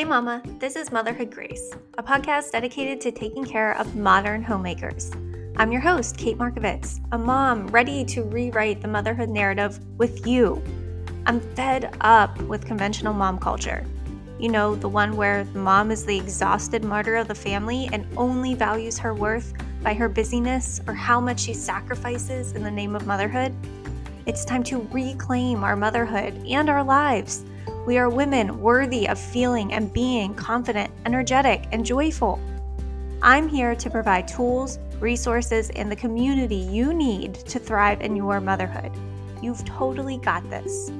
Hey, Mama, this is Motherhood Grace, a podcast dedicated to taking care of modern homemakers. I'm your host, Kate Markovitz, a mom ready to rewrite the motherhood narrative with you. I'm fed up with conventional mom culture. You know, the one where the mom is the exhausted martyr of the family and only values her worth by her busyness or how much she sacrifices in the name of motherhood. It's time to reclaim our motherhood and our lives we are women worthy of feeling and being confident, energetic, and joyful. I'm here to provide tools, resources, and the community you need to thrive in your motherhood. You've totally got this.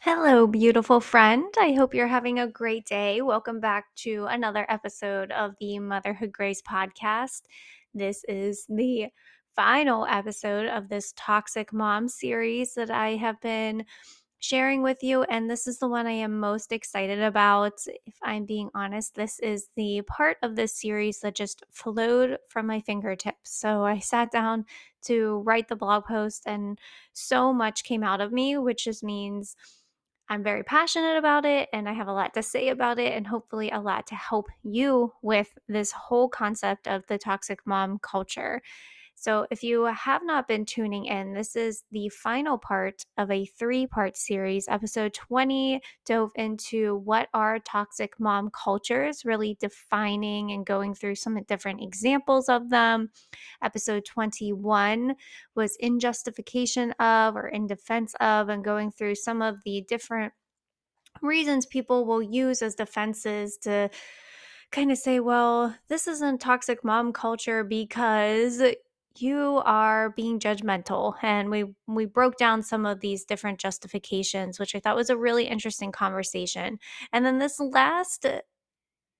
Hello, beautiful friend. I hope you're having a great day. Welcome back to another episode of the Motherhood Grace podcast. This is the final episode of this Toxic Mom series that I have been sharing with you. And this is the one I am most excited about. If I'm being honest, this is the part of this series that just flowed from my fingertips. So I sat down to write the blog post, and so much came out of me, which just means. I'm very passionate about it and I have a lot to say about it, and hopefully, a lot to help you with this whole concept of the toxic mom culture. So, if you have not been tuning in, this is the final part of a three part series. Episode 20 dove into what are toxic mom cultures, really defining and going through some different examples of them. Episode 21 was in justification of or in defense of, and going through some of the different reasons people will use as defenses to kind of say, well, this isn't toxic mom culture because you are being judgmental and we we broke down some of these different justifications which i thought was a really interesting conversation. And then this last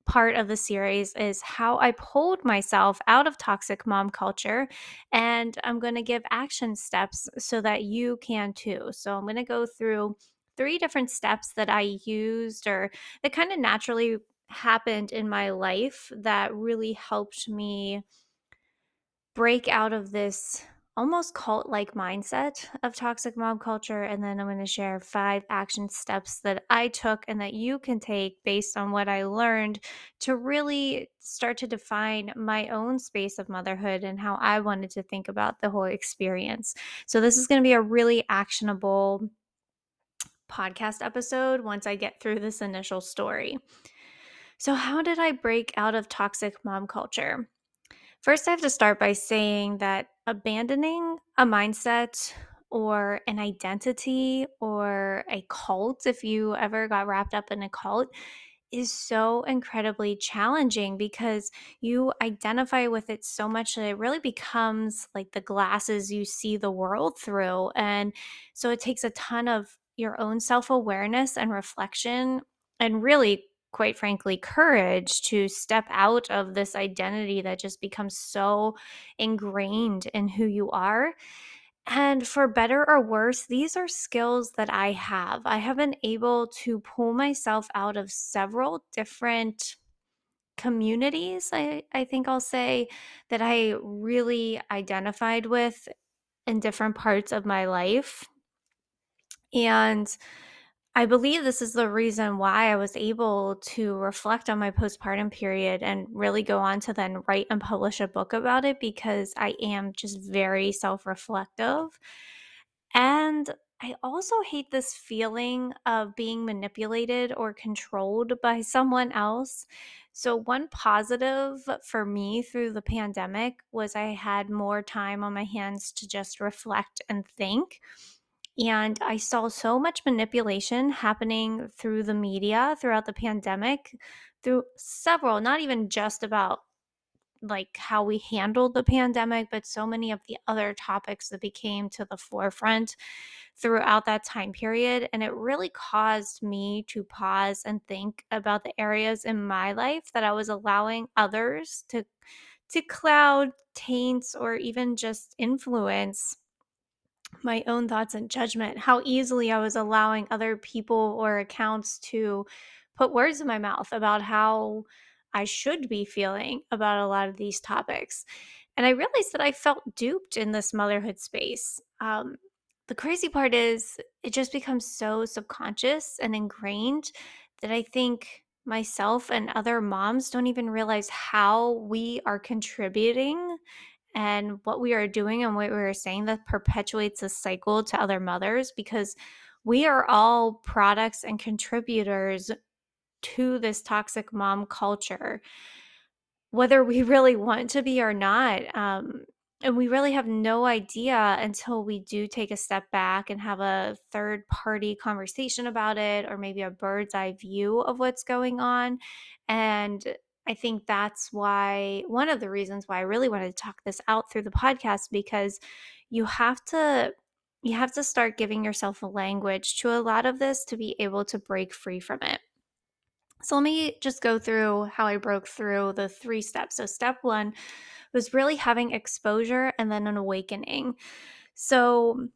part of the series is how i pulled myself out of toxic mom culture and i'm going to give action steps so that you can too. So i'm going to go through three different steps that i used or that kind of naturally happened in my life that really helped me break out of this almost cult like mindset of toxic mom culture. And then I'm going to share five action steps that I took and that you can take based on what I learned to really start to define my own space of motherhood and how I wanted to think about the whole experience. So, this is going to be a really actionable podcast episode once I get through this initial story. So, how did I break out of toxic mom culture? First, I have to start by saying that abandoning a mindset or an identity or a cult, if you ever got wrapped up in a cult, is so incredibly challenging because you identify with it so much that it really becomes like the glasses you see the world through. And so it takes a ton of your own self awareness and reflection and really quite frankly, courage to step out of this identity that just becomes so ingrained in who you are. And for better or worse, these are skills that I have. I have been able to pull myself out of several different communities, I, I think I'll say, that I really identified with in different parts of my life. And I believe this is the reason why I was able to reflect on my postpartum period and really go on to then write and publish a book about it because I am just very self reflective. And I also hate this feeling of being manipulated or controlled by someone else. So, one positive for me through the pandemic was I had more time on my hands to just reflect and think. And I saw so much manipulation happening through the media throughout the pandemic, through several, not even just about like how we handled the pandemic, but so many of the other topics that became to the forefront throughout that time period. And it really caused me to pause and think about the areas in my life that I was allowing others to to cloud, taint, or even just influence my own thoughts and judgment, how easily I was allowing other people or accounts to put words in my mouth about how I should be feeling about a lot of these topics. And I realized that I felt duped in this motherhood space. Um, the crazy part is it just becomes so subconscious and ingrained that I think myself and other moms don't even realize how we are contributing and what we are doing and what we are saying that perpetuates a cycle to other mothers because we are all products and contributors to this toxic mom culture whether we really want to be or not um, and we really have no idea until we do take a step back and have a third party conversation about it or maybe a bird's eye view of what's going on and I think that's why one of the reasons why I really wanted to talk this out through the podcast because you have to you have to start giving yourself a language to a lot of this to be able to break free from it. So let me just go through how I broke through the three steps. So step 1 was really having exposure and then an awakening. So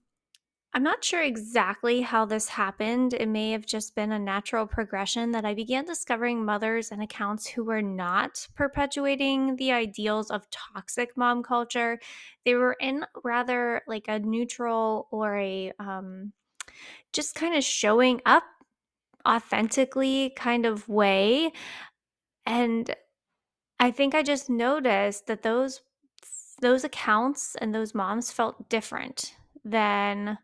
I'm not sure exactly how this happened. It may have just been a natural progression that I began discovering mothers and accounts who were not perpetuating the ideals of toxic mom culture. They were in rather like a neutral or a um, just kind of showing up authentically kind of way. And I think I just noticed that those those accounts and those moms felt different than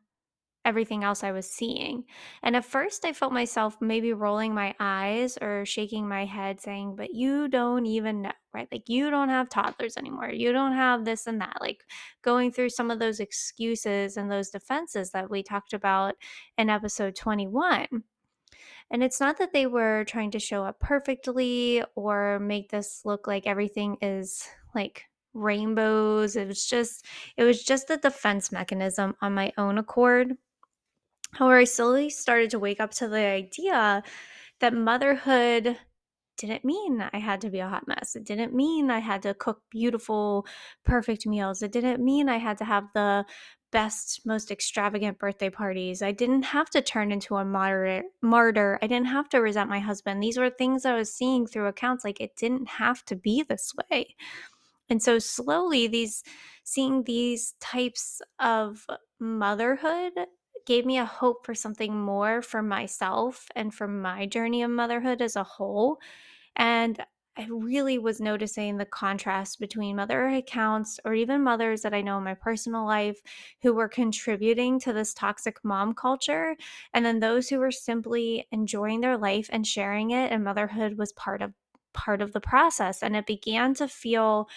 everything else I was seeing. And at first, I felt myself maybe rolling my eyes or shaking my head, saying, But you don't even know, right? Like, you don't have toddlers anymore. You don't have this and that. Like, going through some of those excuses and those defenses that we talked about in episode 21. And it's not that they were trying to show up perfectly or make this look like everything is like rainbows. It was just it was just a defense mechanism on my own accord However, I slowly started to wake up to the idea that motherhood didn't mean I had to be a hot mess. It didn't mean I had to cook beautiful, perfect meals. It didn't mean I had to have the best, most extravagant birthday parties. I didn't have to turn into a moderate martyr. I didn't have to resent my husband. These were things I was seeing through accounts. Like it didn't have to be this way. And so slowly these seeing these types of motherhood gave me a hope for something more for myself and for my journey of motherhood as a whole. And I really was noticing the contrast between mother accounts or even mothers that I know in my personal life who were contributing to this toxic mom culture, and then those who were simply enjoying their life and sharing it, and motherhood was part of part of the process. And it began to feel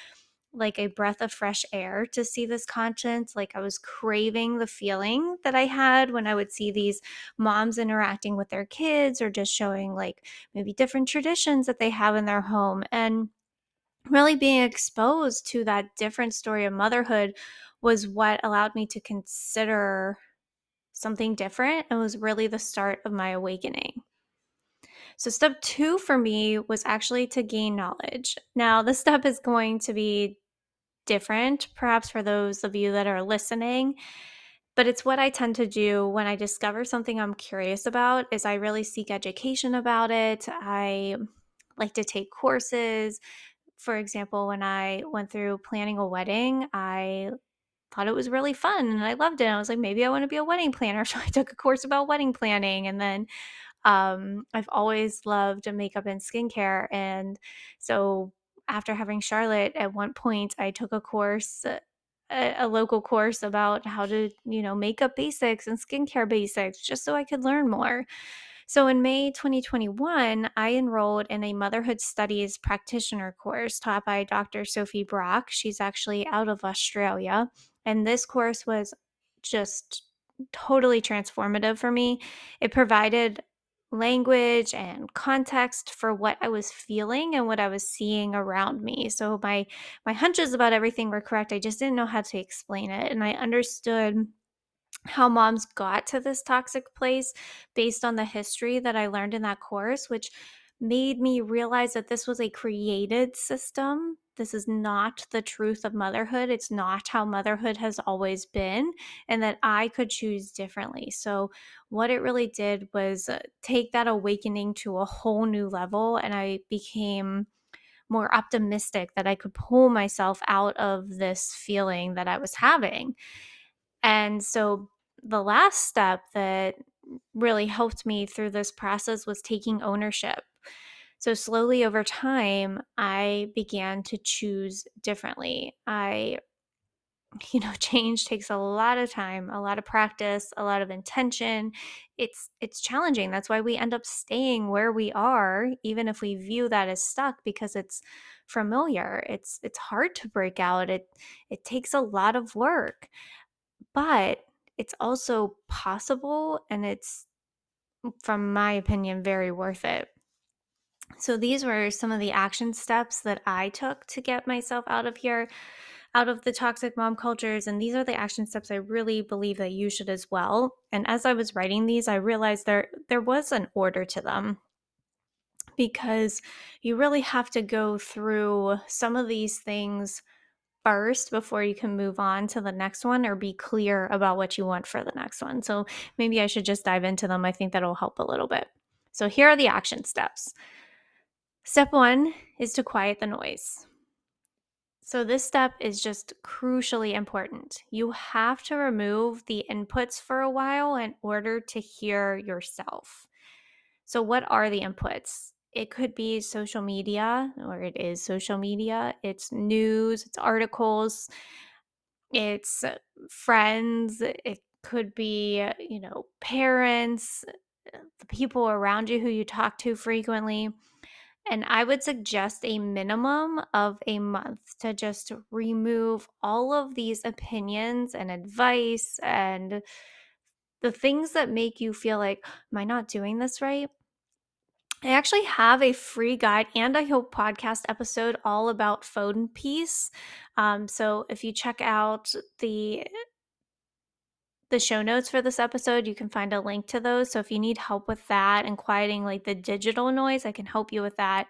like a breath of fresh air to see this content. Like I was craving the feeling that I had when I would see these moms interacting with their kids or just showing like maybe different traditions that they have in their home. And really being exposed to that different story of motherhood was what allowed me to consider something different and was really the start of my awakening. So, step two for me was actually to gain knowledge. Now, this step is going to be different, perhaps for those of you that are listening. But it's what I tend to do when I discover something I'm curious about is I really seek education about it. I like to take courses. For example, when I went through planning a wedding, I thought it was really fun and I loved it. I was like, maybe I want to be a wedding planner. So I took a course about wedding planning. And then um, I've always loved makeup and skincare. And so after having Charlotte, at one point, I took a course. Uh, a, a local course about how to, you know, makeup basics and skincare basics just so I could learn more. So in May 2021, I enrolled in a motherhood studies practitioner course taught by Dr. Sophie Brock. She's actually out of Australia. And this course was just totally transformative for me. It provided language and context for what I was feeling and what I was seeing around me. So my my hunches about everything were correct. I just didn't know how to explain it and I understood how moms got to this toxic place based on the history that I learned in that course, which made me realize that this was a created system. This is not the truth of motherhood. It's not how motherhood has always been, and that I could choose differently. So, what it really did was uh, take that awakening to a whole new level, and I became more optimistic that I could pull myself out of this feeling that I was having. And so the last step that really helped me through this process was taking ownership. So, slowly over time, I began to choose differently. I you know change takes a lot of time a lot of practice a lot of intention. It's it's challenging. That's why we end up staying where we are even if we view that as stuck because it's familiar. It's it's hard to break out. It it takes a lot of work but it's also possible and it's from my opinion very worth it so these were some of the action steps that I took to get myself out of here out of the toxic mom cultures. And these are the action steps I really believe that you should as well. And as I was writing these, I realized there there was an order to them because you really have to go through some of these things first before you can move on to the next one or be clear about what you want for the next one. So maybe I should just dive into them. I think that'll help a little bit. So here are the action steps. Step one is to quiet the noise. So, this step is just crucially important. You have to remove the inputs for a while in order to hear yourself. So, what are the inputs? It could be social media, or it is social media, it's news, it's articles, it's uh, friends, it could be, you know, parents, uh, the people around you who you talk to frequently. And I would suggest a minimum of a month to just remove all of these opinions and advice and the things that make you feel like, am I not doing this right? I actually have a free guide and I hope podcast episode all about phone peace. Um, so if you check out the the show notes for this episode, you can find a link to those. So if you need help with that and quieting like the digital noise, I can help you with that.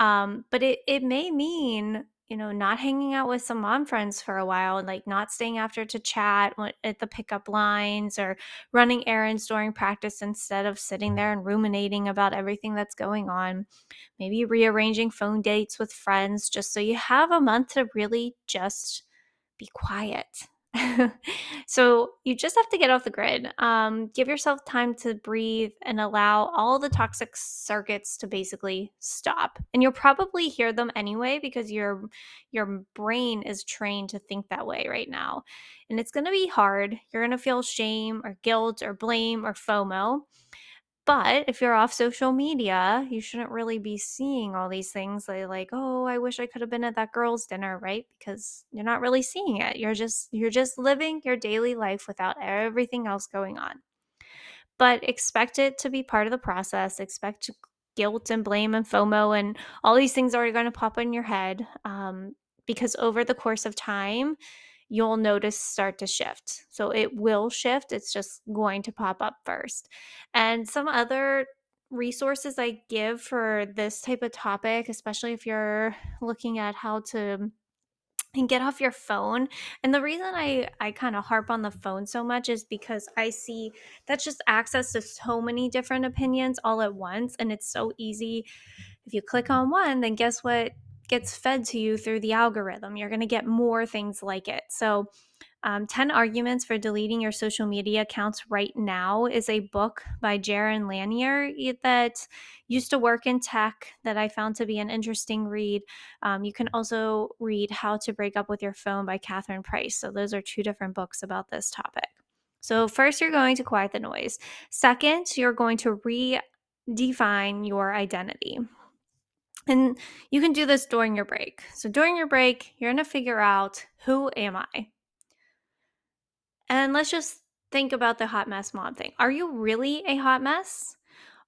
Um, but it it may mean you know not hanging out with some mom friends for a while and like not staying after to chat at the pickup lines or running errands during practice instead of sitting there and ruminating about everything that's going on maybe rearranging phone dates with friends just so you have a month to really just be quiet so you just have to get off the grid. Um, give yourself time to breathe and allow all the toxic circuits to basically stop. And you'll probably hear them anyway because your your brain is trained to think that way right now. And it's going to be hard. You're going to feel shame or guilt or blame or FOMO. But if you're off social media, you shouldn't really be seeing all these things like, oh, I wish I could have been at that girl's dinner, right? Because you're not really seeing it. You're just you're just living your daily life without everything else going on. But expect it to be part of the process. Expect guilt and blame and FOMO and all these things are going to pop in your head um, because over the course of time, you'll notice start to shift. So it will shift, it's just going to pop up first. And some other resources I give for this type of topic, especially if you're looking at how to and get off your phone. And the reason I I kind of harp on the phone so much is because I see that's just access to so many different opinions all at once and it's so easy if you click on one, then guess what gets fed to you through the algorithm. You're going to get more things like it. So, um, 10 Arguments for Deleting Your Social Media Accounts Right Now is a book by Jaron Lanier that used to work in tech that I found to be an interesting read. Um, you can also read How to Break Up with Your Phone by Catherine Price. So, those are two different books about this topic. So, first, you're going to quiet the noise. Second, you're going to redefine your identity. And you can do this during your break. So during your break, you're going to figure out who am I? And let's just think about the hot mess mom thing. Are you really a hot mess?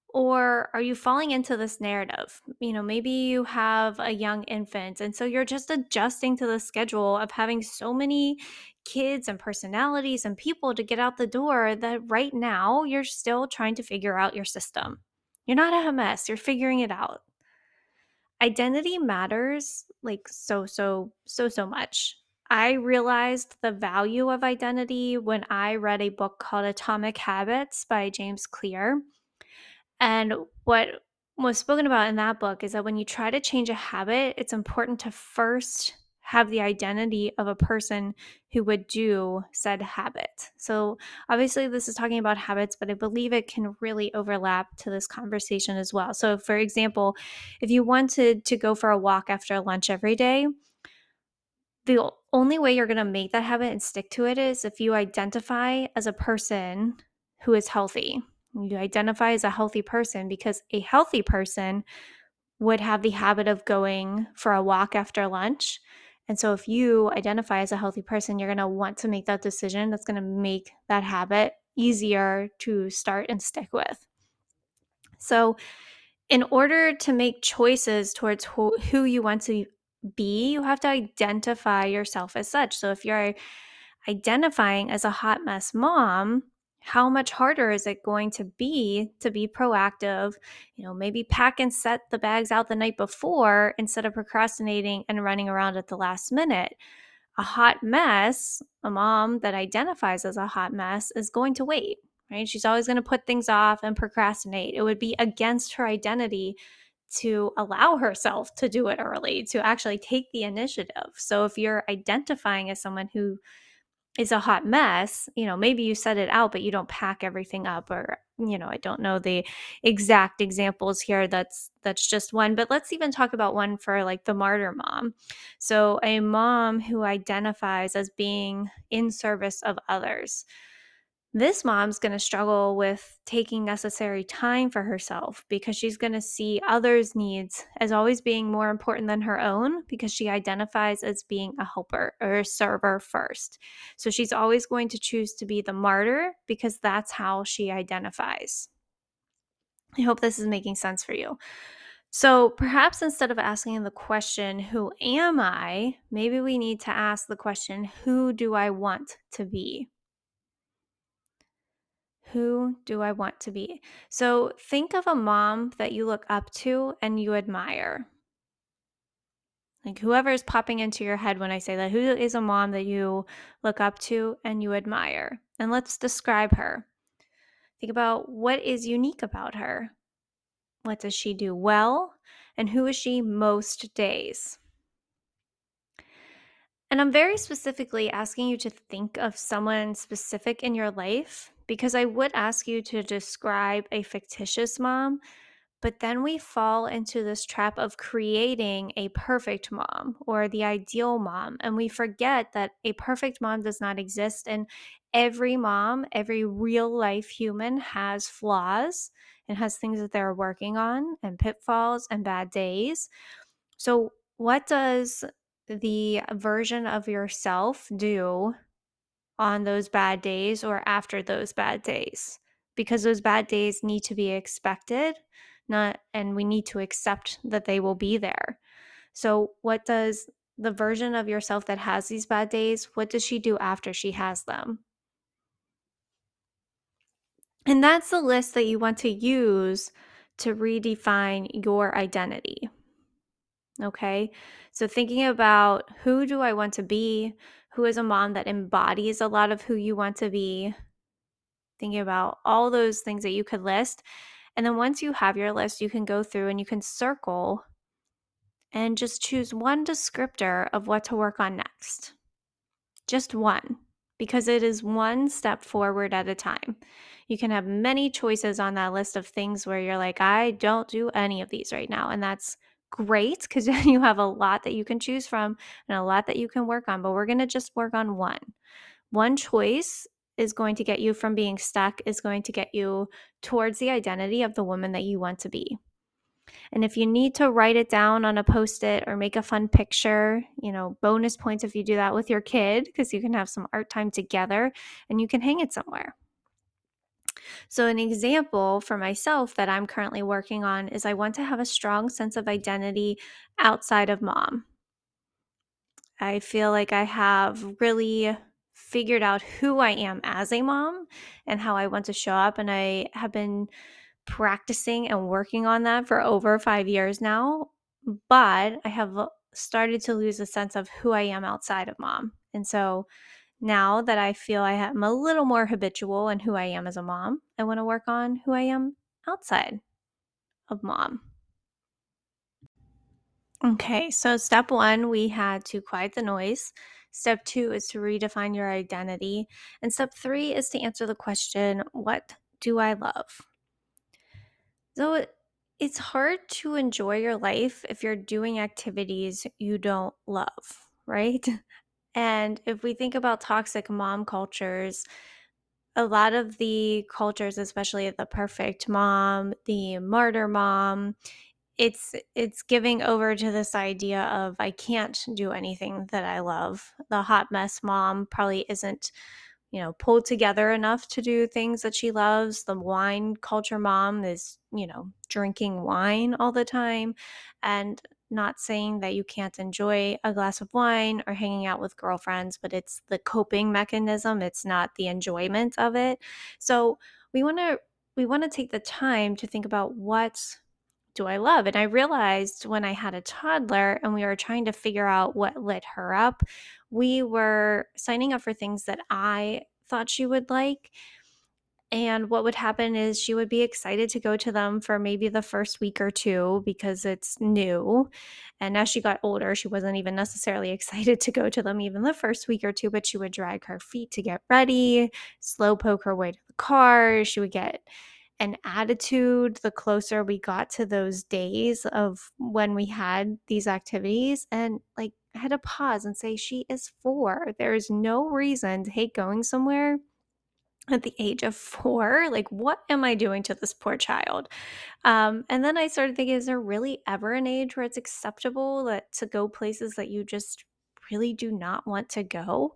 Or are you falling into this narrative? You know, maybe you have a young infant, and so you're just adjusting to the schedule of having so many kids and personalities and people to get out the door that right now you're still trying to figure out your system. You're not a mess, you're figuring it out identity matters like so, so, so, so much. I realized the value of identity when I read a book called Atomic Habits by James Clear. And what was spoken about in that book is that when you try to change a habit, it's important to first have the identity of a person who would do said habit. So, obviously, this is talking about habits, but I believe it can really overlap to this conversation as well. So, for example, if you wanted to go for a walk after lunch every day, the only way you're going to make that habit and stick to it is if you identify as a person who is healthy. You identify as a healthy person because a healthy person would have the habit of going for a walk after lunch. And so, if you identify as a healthy person, you're going to want to make that decision that's going to make that habit easier to start and stick with. So, in order to make choices towards who, who you want to be, you have to identify yourself as such. So, if you're identifying as a hot mess mom, how much harder is it going to be to be proactive? You know, maybe pack and set the bags out the night before instead of procrastinating and running around at the last minute. A hot mess, a mom that identifies as a hot mess, is going to wait, right? She's always going to put things off and procrastinate. It would be against her identity to allow herself to do it early, to actually take the initiative. So if you're identifying as someone who is a hot mess, you know, maybe you set it out, but you don't pack everything up or, you know, I don't know the exact examples here. That's that's just one. But let's even talk about one for like the martyr mom. So a mom who identifies as being in service of others this mom's going to struggle with taking necessary time for herself because she's going to see others' needs as always being more important than her own because she identifies as being a helper or a server first. So she's always going to choose to be the martyr because that's how she identifies. I hope this is making sense for you. So perhaps instead of asking the question, Who am I? maybe we need to ask the question, Who do I want to be? Who do I want to be? So think of a mom that you look up to and you admire. Like whoever is popping into your head when I say that, who is a mom that you look up to and you admire? And let's describe her. Think about what is unique about her. What does she do well? And who is she most days? And I'm very specifically asking you to think of someone specific in your life because I would ask you to describe a fictitious mom, but then we fall into this trap of creating a perfect mom or the ideal mom. And we forget that a perfect mom does not exist. And every mom, every real life human has flaws and has things that they're working on and pitfalls and bad days. So, what does the version of yourself do on those bad days or after those bad days because those bad days need to be expected not and we need to accept that they will be there. So what does the version of yourself that has these bad days what does she do after she has them? And that's the list that you want to use to redefine your identity okay? So thinking about who do i want to be who is a mom that embodies a lot of who you want to be, thinking about all those things that you could list. And then once you have your list, you can go through and you can circle and just choose one descriptor of what to work on next. Just one, because it is one step forward at a time. You can have many choices on that list of things where you're like, I don't do any of these right now. And that's great because you have a lot that you can choose from and a lot that you can work on. But we're going to just work on one. One choice is going to get you from being stuck, is going to get you towards the identity of the woman that you want to be. And if you need to write it down on a post it or make a fun picture, you know, bonus points if you do that with your kid because you can have some art time together and you can hang it somewhere. So, an example for myself that I'm currently working on is I want to have a strong sense of identity outside of mom. I feel like I have really figured out who I am as a mom and how I want to show up. And I have been practicing and working on that for over five years now. But I have started to lose a sense of who I am outside of mom. And so now that I feel I am a little more habitual in who I am as a mom, I want to work on who I am outside of mom. Okay, so step one, we had to quiet the noise. Step two is to redefine your identity. And step three is to answer the question, What do I love? So it's hard to enjoy your life if you're doing activities you don't love, right? And if we think about toxic mom cultures, a lot of the cultures, especially the perfect mom, the martyr mom, it's it's giving over to this idea of I can't do anything that I love. The hot mess mom probably isn't you know, pulled together enough to do things that she loves. The wine culture mom is, you know, drinking wine all the time and not saying that you can't enjoy a glass of wine or hanging out with girlfriends, but it's the coping mechanism, it's not the enjoyment of it. So, we want to we want to take the time to think about what do I love? And I realized when I had a toddler and we were trying to figure out what lit her up, we were signing up for things that I thought she would like. And what would happen is she would be excited to go to them for maybe the first week or two because it's new. And as she got older, she wasn't even necessarily excited to go to them even the first week or two, but she would drag her feet to get ready, slow poke her way to the car. She would get an attitude the closer we got to those days of when we had these activities. And like, I had to pause and say, she is four. There is no reason to hate going somewhere at the age of four. Like, what am I doing to this poor child? Um, and then I started thinking, is there really ever an age where it's acceptable that to go places that you just really do not want to go?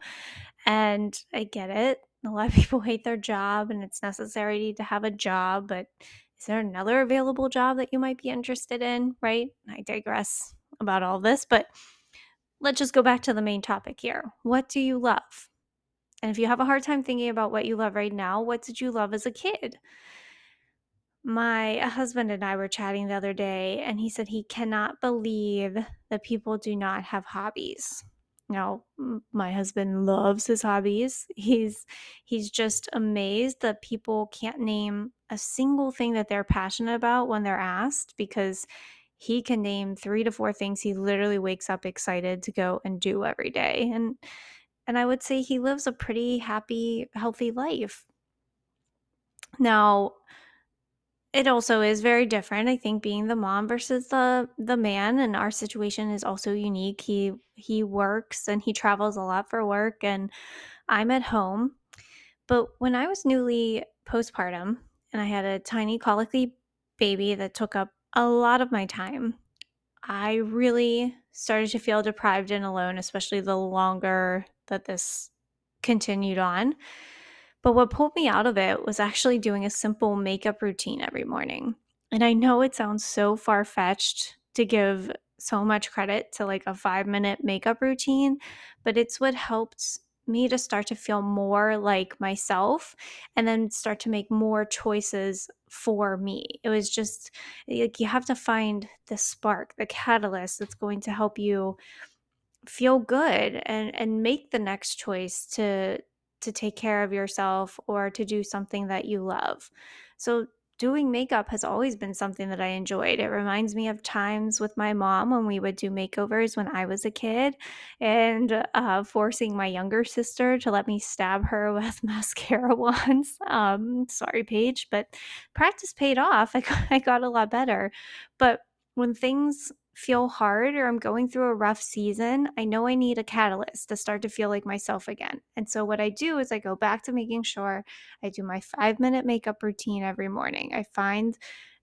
And I get it. A lot of people hate their job and it's necessary to have a job, but is there another available job that you might be interested in? Right? I digress about all this, but let's just go back to the main topic here. What do you love? And if you have a hard time thinking about what you love right now, what did you love as a kid? My uh, husband and I were chatting the other day, and he said he cannot believe that people do not have hobbies. Now, my husband loves his hobbies. He's he's just amazed that people can't name a single thing that they're passionate about when they're asked because he can name 3 to 4 things he literally wakes up excited to go and do every day. And and I would say he lives a pretty happy, healthy life. Now, it also is very different i think being the mom versus the the man and our situation is also unique he he works and he travels a lot for work and i'm at home but when i was newly postpartum and i had a tiny colicky baby that took up a lot of my time i really started to feel deprived and alone especially the longer that this continued on but what pulled me out of it was actually doing a simple makeup routine every morning. And I know it sounds so far fetched to give so much credit to like a five minute makeup routine, but it's what helped me to start to feel more like myself and then start to make more choices for me. It was just like you have to find the spark, the catalyst that's going to help you feel good and and make the next choice to to take care of yourself or to do something that you love. So, doing makeup has always been something that I enjoyed. It reminds me of times with my mom when we would do makeovers when I was a kid and uh, forcing my younger sister to let me stab her with mascara once. Um, sorry, Paige, but practice paid off. I got, I got a lot better. But when things feel hard or I'm going through a rough season, I know I need a catalyst to start to feel like myself again. And so, what I do is I go back to making sure I do my five minute makeup routine every morning. I find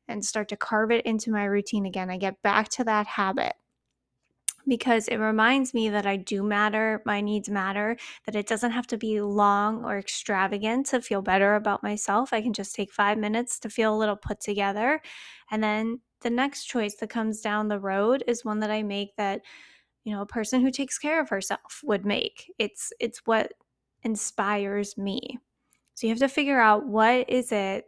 and start to carve it into my routine again. I get back to that habit because it reminds me that I do matter, my needs matter, that it doesn't have to be long or extravagant to feel better about myself. I can just take five minutes to feel a little put together. And then the next choice that comes down the road is one that I make that you know a person who takes care of herself would make. It's it's what inspires me. So you have to figure out what is it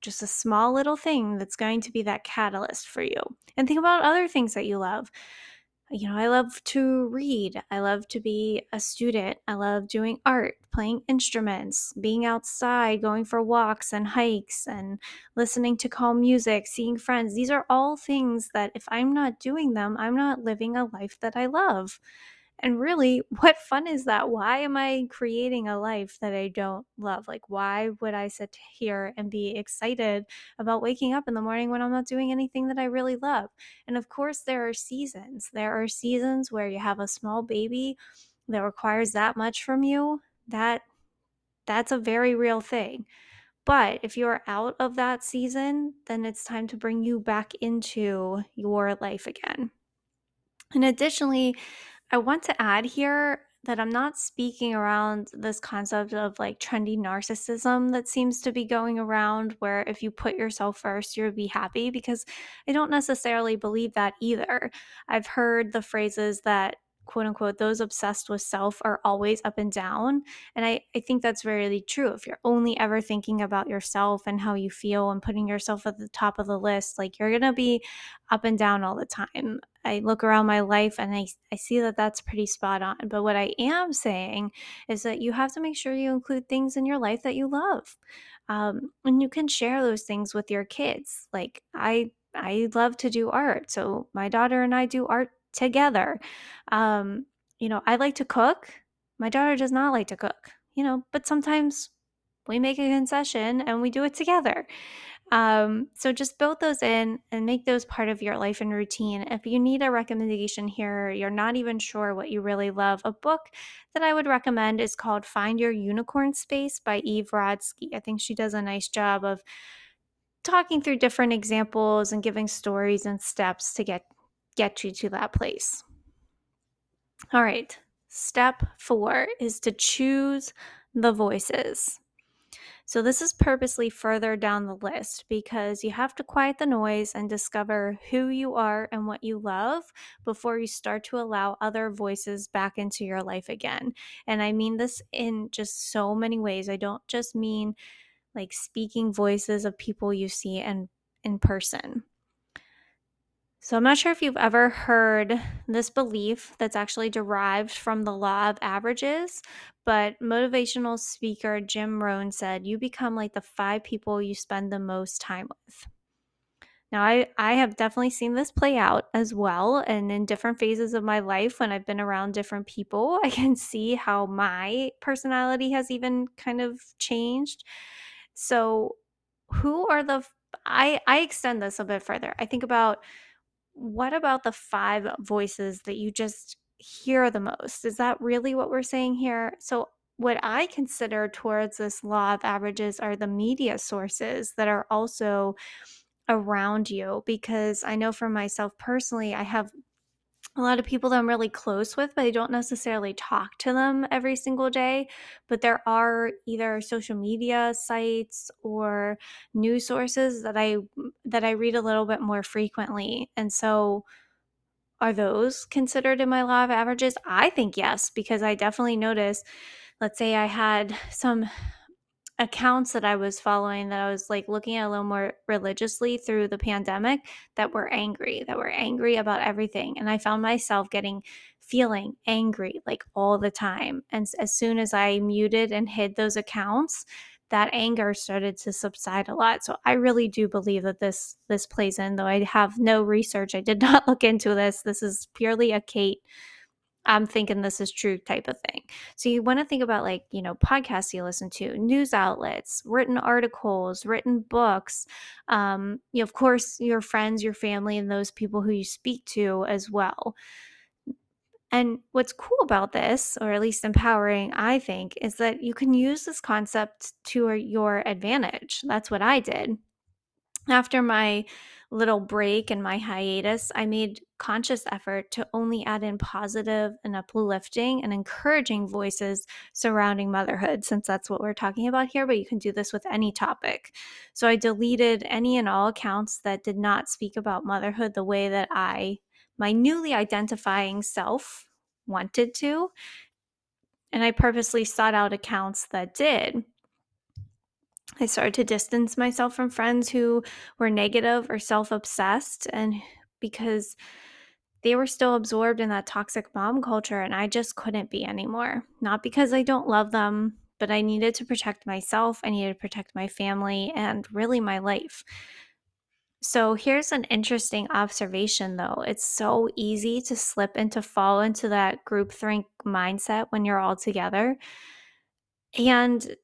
just a small little thing that's going to be that catalyst for you. And think about other things that you love. You know, I love to read. I love to be a student. I love doing art, playing instruments, being outside, going for walks and hikes, and listening to calm music, seeing friends. These are all things that if I'm not doing them, I'm not living a life that I love. And really, what fun is that? Why am I creating a life that I don't love? Like, why would I sit here and be excited about waking up in the morning when I'm not doing anything that I really love? And of course, there are seasons. There are seasons where you have a small baby that requires that much from you. That that's a very real thing. But if you're out of that season, then it's time to bring you back into your life again. And additionally, I want to add here that I'm not speaking around this concept of like trendy narcissism that seems to be going around, where if you put yourself first, you'll be happy, because I don't necessarily believe that either. I've heard the phrases that quote unquote those obsessed with self are always up and down and I, I think that's really true if you're only ever thinking about yourself and how you feel and putting yourself at the top of the list like you're gonna be up and down all the time i look around my life and i, I see that that's pretty spot on but what i am saying is that you have to make sure you include things in your life that you love um, and you can share those things with your kids like i I love to do art. So my daughter and I do art together. Um, you know, I like to cook. My daughter does not like to cook, you know, but sometimes we make a concession and we do it together. Um, so just build those in and make those part of your life and routine. If you need a recommendation here, you're not even sure what you really love, a book that I would recommend is called Find Your Unicorn Space by Eve Rodsky. I think she does a nice job of talking through different examples and giving stories and steps to get get you to that place. All right, step four is to choose the voices. So, this is purposely further down the list because you have to quiet the noise and discover who you are and what you love before you start to allow other voices back into your life again. And I mean this in just so many ways. I don't just mean like speaking voices of people you see in, in person. So, I'm not sure if you've ever heard this belief that's actually derived from the law of averages, but motivational speaker Jim Rohn said, You become like the five people you spend the most time with. Now, I, I have definitely seen this play out as well. And in different phases of my life, when I've been around different people, I can see how my personality has even kind of changed. So, who are the, I, I extend this a bit further. I think about what about the five voices that you just hear the most? Is that really what we're saying here? So, what I consider towards this law of averages are the media sources that are also around you. Because I know for myself personally, I have a lot of people that I'm really close with, but I don't necessarily talk to them every single day. But there are either social media sites or news sources that I that I read a little bit more frequently. And so are those considered in my law of averages? I think yes, because I definitely notice, let's say I had some accounts that I was following that I was like looking at a little more religiously through the pandemic that were angry, that were angry about everything. And I found myself getting feeling angry like all the time. And as soon as I muted and hid those accounts, that anger started to subside a lot. So I really do believe that this this plays in though I have no research. I did not look into this. This is purely a Kate I'm thinking this is true type of thing. So you want to think about like, you know, podcasts you listen to, news outlets, written articles, written books, um, you know, of course, your friends, your family, and those people who you speak to as well. And what's cool about this, or at least empowering, I think, is that you can use this concept to your advantage. That's what I did after my little break and my hiatus, I made conscious effort to only add in positive and uplifting and encouraging voices surrounding motherhood, since that's what we're talking about here, but you can do this with any topic. So I deleted any and all accounts that did not speak about motherhood the way that I, my newly identifying self, wanted to. And I purposely sought out accounts that did. I started to distance myself from friends who were negative or self obsessed, and because they were still absorbed in that toxic mom culture and I just couldn't be anymore. Not because I don't love them, but I needed to protect myself, I needed to protect my family and really my life. So here's an interesting observation though. It's so easy to slip into fall into that group think mindset when you're all together. And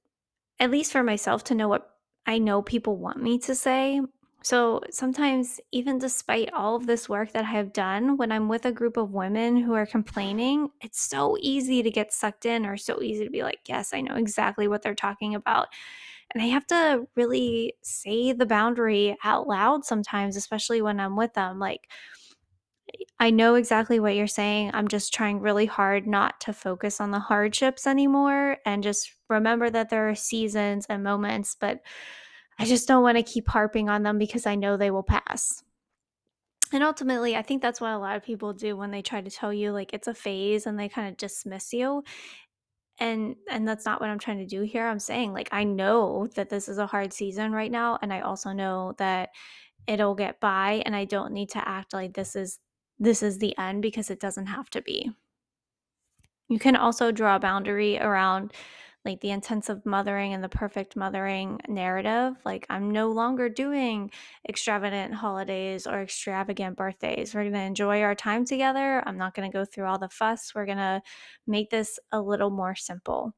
at least for myself to know what I know people want me to say. So sometimes, even despite all of this work that I have done, when I'm with a group of women who are complaining, it's so easy to get sucked in or so easy to be like, yes, I know exactly what they're talking about. And I have to really say the boundary out loud sometimes, especially when I'm with them. Like, I know exactly what you're saying. I'm just trying really hard not to focus on the hardships anymore and just remember that there are seasons and moments, but I just don't want to keep harping on them because I know they will pass. And ultimately, I think that's what a lot of people do when they try to tell you like it's a phase and they kind of dismiss you. And and that's not what I'm trying to do here. I'm saying like I know that this is a hard season right now and I also know that it'll get by and I don't need to act like this is this is the end because it doesn't have to be. You can also draw a boundary around like the intensive mothering and the perfect mothering narrative. Like, I'm no longer doing extravagant holidays or extravagant birthdays. We're going to enjoy our time together. I'm not going to go through all the fuss. We're going to make this a little more simple.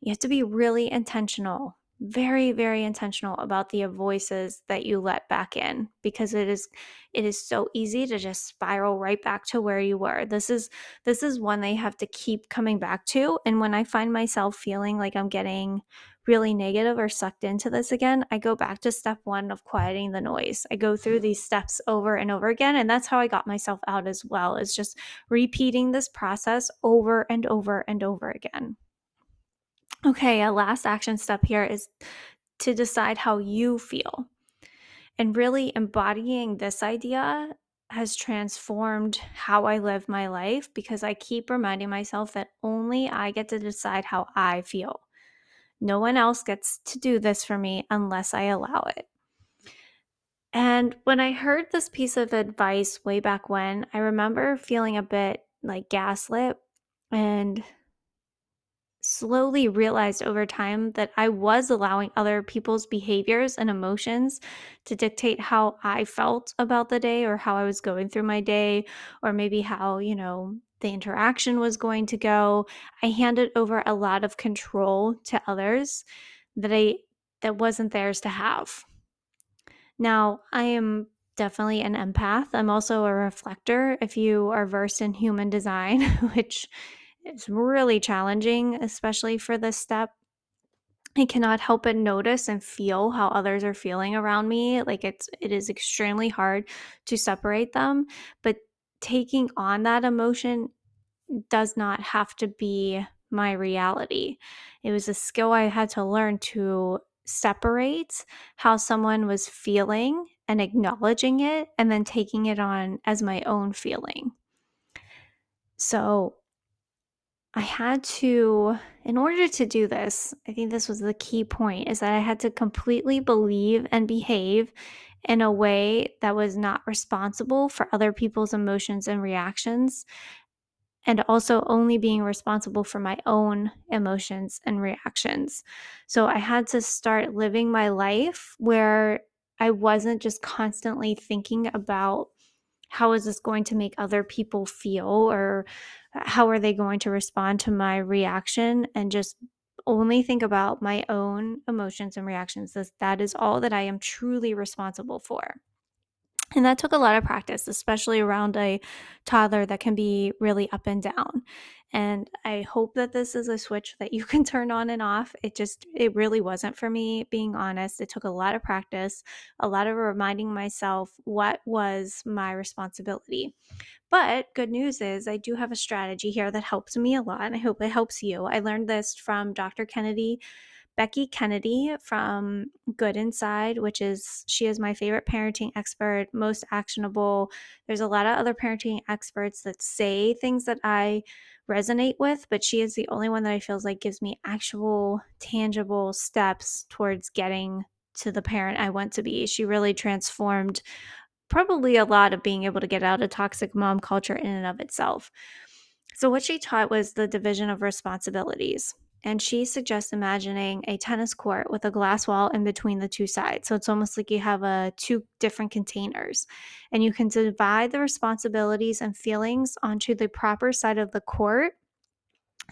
You have to be really intentional very very intentional about the voices that you let back in because it is it is so easy to just spiral right back to where you were. This is this is one they have to keep coming back to and when i find myself feeling like i'm getting really negative or sucked into this again i go back to step 1 of quieting the noise. I go through these steps over and over again and that's how i got myself out as well is just repeating this process over and over and over again Okay, a last action step here is to decide how you feel. And really embodying this idea has transformed how I live my life because I keep reminding myself that only I get to decide how I feel. No one else gets to do this for me unless I allow it. And when I heard this piece of advice way back when, I remember feeling a bit like gaslit and slowly realized over time that I was allowing other people's behaviors and emotions to dictate how I felt about the day or how I was going through my day, or maybe how, you know, the interaction was going to go. I handed over a lot of control to others that I that wasn't theirs to have. Now, I am definitely an empath. I'm also a reflector if you are versed in human design, which it's really challenging, especially for this step. I cannot help but notice and feel how others are feeling around me. Like it's it is extremely hard to separate them, but taking on that emotion does not have to be my reality. It was a skill I had to learn to separate how someone was feeling and acknowledging it and then taking it on as my own feeling. So, I had to, in order to do this, I think this was the key point, is that I had to completely believe and behave in a way that was not responsible for other people's emotions and reactions, and also only being responsible for my own emotions and reactions. So I had to start living my life where I wasn't just constantly thinking about how is this going to make other people feel or uh, how are they going to respond to my reaction and just only think about my own emotions and reactions that that is all that I am truly responsible for. And that took a lot of practice, especially around a toddler that can be really up and down. And I hope that this is a switch that you can turn on and off. It just, it really wasn't for me, being honest. It took a lot of practice, a lot of reminding myself what was my responsibility. But good news is, I do have a strategy here that helps me a lot. And I hope it helps you. I learned this from Dr. Kennedy Becky Kennedy from Good Inside, which is she is my favorite parenting expert, most actionable. There's a lot of other parenting experts that say things that I resonate with, but she is the only one that I feels like gives me actual tangible steps towards getting to the parent I want to be. She really transformed probably a lot of being able to get out of toxic mom culture in and of itself. So, what she taught was the division of responsibilities. And she suggests imagining a tennis court with a glass wall in between the two sides. So it's almost like you have a uh, two different containers. And you can divide the responsibilities and feelings onto the proper side of the court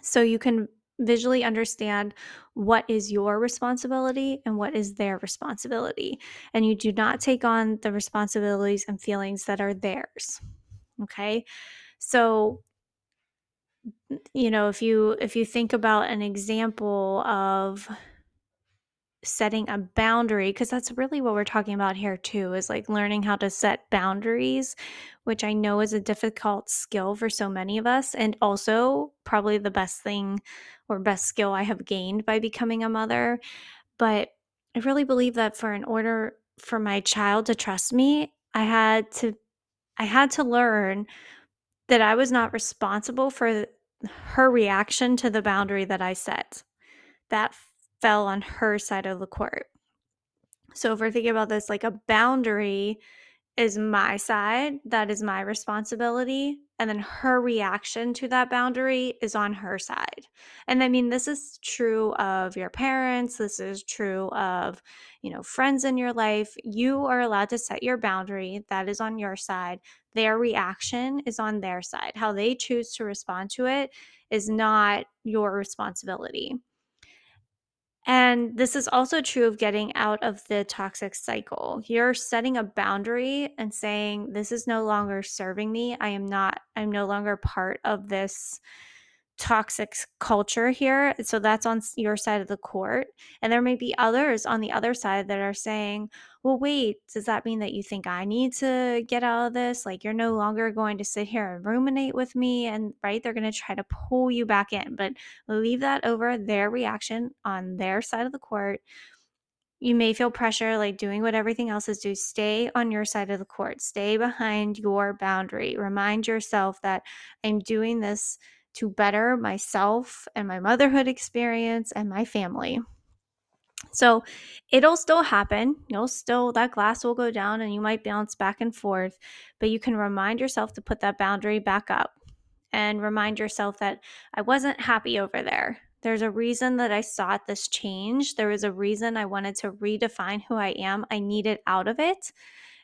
so you can visually understand what is your responsibility and what is their responsibility. And you do not take on the responsibilities and feelings that are theirs. Okay. So, you know, if you if you think about an example of setting a boundary because that's really what we're talking about here too is like learning how to set boundaries which i know is a difficult skill for so many of us and also probably the best thing or best skill i have gained by becoming a mother but i really believe that for in order for my child to trust me i had to i had to learn that i was not responsible for her reaction to the boundary that i set that fell on her side of the court. So if we're thinking about this like a boundary is my side, that is my responsibility. And then her reaction to that boundary is on her side. And I mean, this is true of your parents. This is true of, you know, friends in your life. You are allowed to set your boundary. That is on your side. Their reaction is on their side. How they choose to respond to it is not your responsibility. And this is also true of getting out of the toxic cycle. You're setting a boundary and saying, This is no longer serving me. I am not, I'm no longer part of this toxic culture here. So that's on your side of the court. And there may be others on the other side that are saying, well, wait, does that mean that you think I need to get out of this? Like you're no longer going to sit here and ruminate with me. And right, they're going to try to pull you back in, but leave that over their reaction on their side of the court. You may feel pressure like doing what everything else is do. Stay on your side of the court. Stay behind your boundary. Remind yourself that I'm doing this to better myself and my motherhood experience and my family. So it'll still happen. You'll still, that glass will go down and you might bounce back and forth, but you can remind yourself to put that boundary back up and remind yourself that I wasn't happy over there. There's a reason that I sought this change. There was a reason I wanted to redefine who I am. I needed out of it.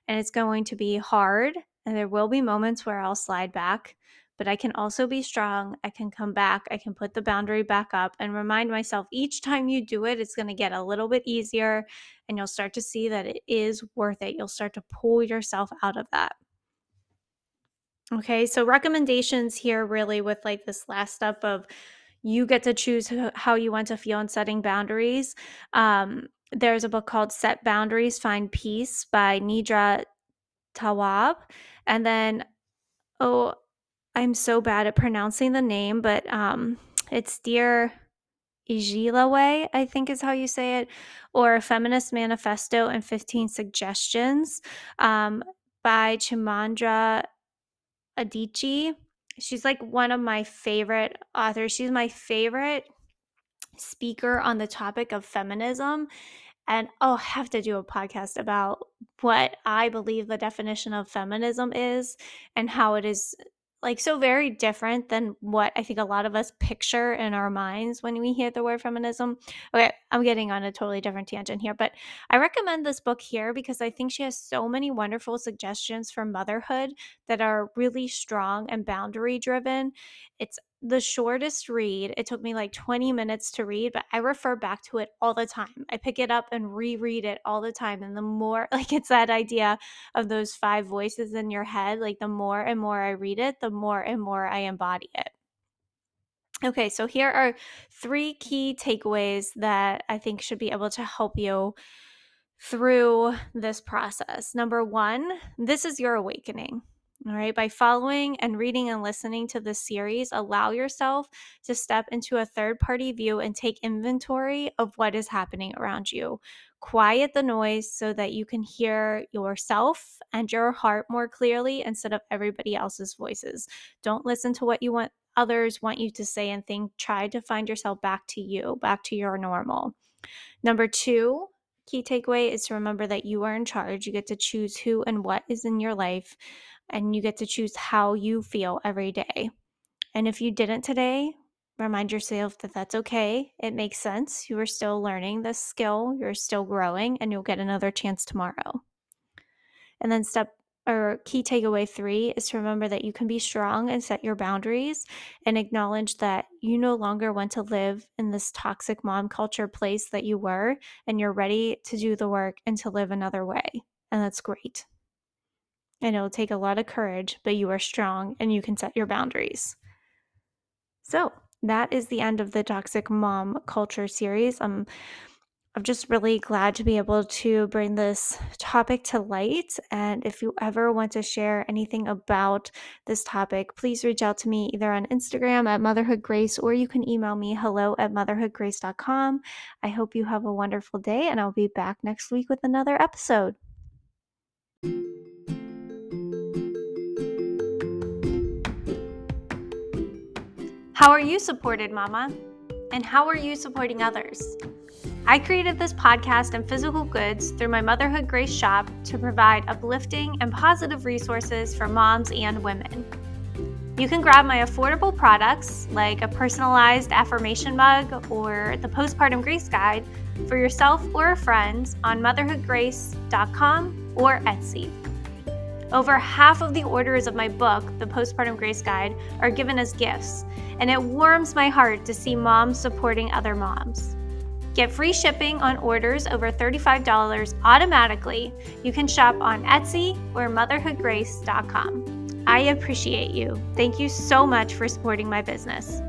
And it's going to be hard. And there will be moments where I'll slide back but I can also be strong. I can come back. I can put the boundary back up and remind myself each time you do it, it's going to get a little bit easier and you'll start to see that it is worth it. You'll start to pull yourself out of that. Okay, so recommendations here really with like this last step of you get to choose how you want to feel in setting boundaries. Um, there's a book called Set Boundaries, Find Peace by Nedra Tawwab. And then, oh, I'm so bad at pronouncing the name, but um, it's Dear Way, I think is how you say it, or Feminist Manifesto and 15 Suggestions um, by Chimandra Adichie. She's like one of my favorite authors. She's my favorite speaker on the topic of feminism. And I'll have to do a podcast about what I believe the definition of feminism is and how it is like so very different than what I think a lot of us picture in our minds when we hear the word feminism. Okay, I'm getting on a totally different tangent here, but I recommend this book here because I think she has so many wonderful suggestions for motherhood that are really strong and boundary driven. It's the shortest read. It took me like 20 minutes to read, but I refer back to it all the time. I pick it up and reread it all the time. And the more, like, it's that idea of those five voices in your head, like, the more and more I read it, the more and more I embody it. Okay, so here are three key takeaways that I think should be able to help you through this process. Number one, this is your awakening. All right, by following and reading and listening to this series, allow yourself to step into a third party view and take inventory of what is happening around you. Quiet the noise so that you can hear yourself and your heart more clearly instead of everybody else's voices. Don't listen to what you want others want you to say and think. Try to find yourself back to you, back to your normal. Number two, key takeaway is to remember that you are in charge. You get to choose who and what is in your life, and you get to choose how you feel every day. And if you didn't today, remind yourself that that's okay. It makes sense. You are still learning this skill, you're still growing, and you'll get another chance tomorrow. And then step or key takeaway three is to remember that you can be strong and set your boundaries and acknowledge that you no longer want to live in this toxic mom culture place that you were, and you're ready to do the work and to live another way. And that's great. And it'll take a lot of courage, but you are strong and you can set your boundaries. So, that is the end of the toxic mom culture series. I'm I'm just really glad to be able to bring this topic to light. And if you ever want to share anything about this topic, please reach out to me either on Instagram at Motherhood Grace or you can email me hello at motherhoodgrace.com. I hope you have a wonderful day, and I'll be back next week with another episode. How are you supported, Mama? And how are you supporting others? I created this podcast and physical goods through my Motherhood Grace shop to provide uplifting and positive resources for moms and women. You can grab my affordable products like a personalized affirmation mug or the Postpartum Grace Guide for yourself or a friend on motherhoodgrace.com or Etsy. Over half of the orders of my book, The Postpartum Grace Guide, are given as gifts, and it warms my heart to see moms supporting other moms. Get free shipping on orders over $35 automatically. You can shop on Etsy or motherhoodgrace.com. I appreciate you. Thank you so much for supporting my business.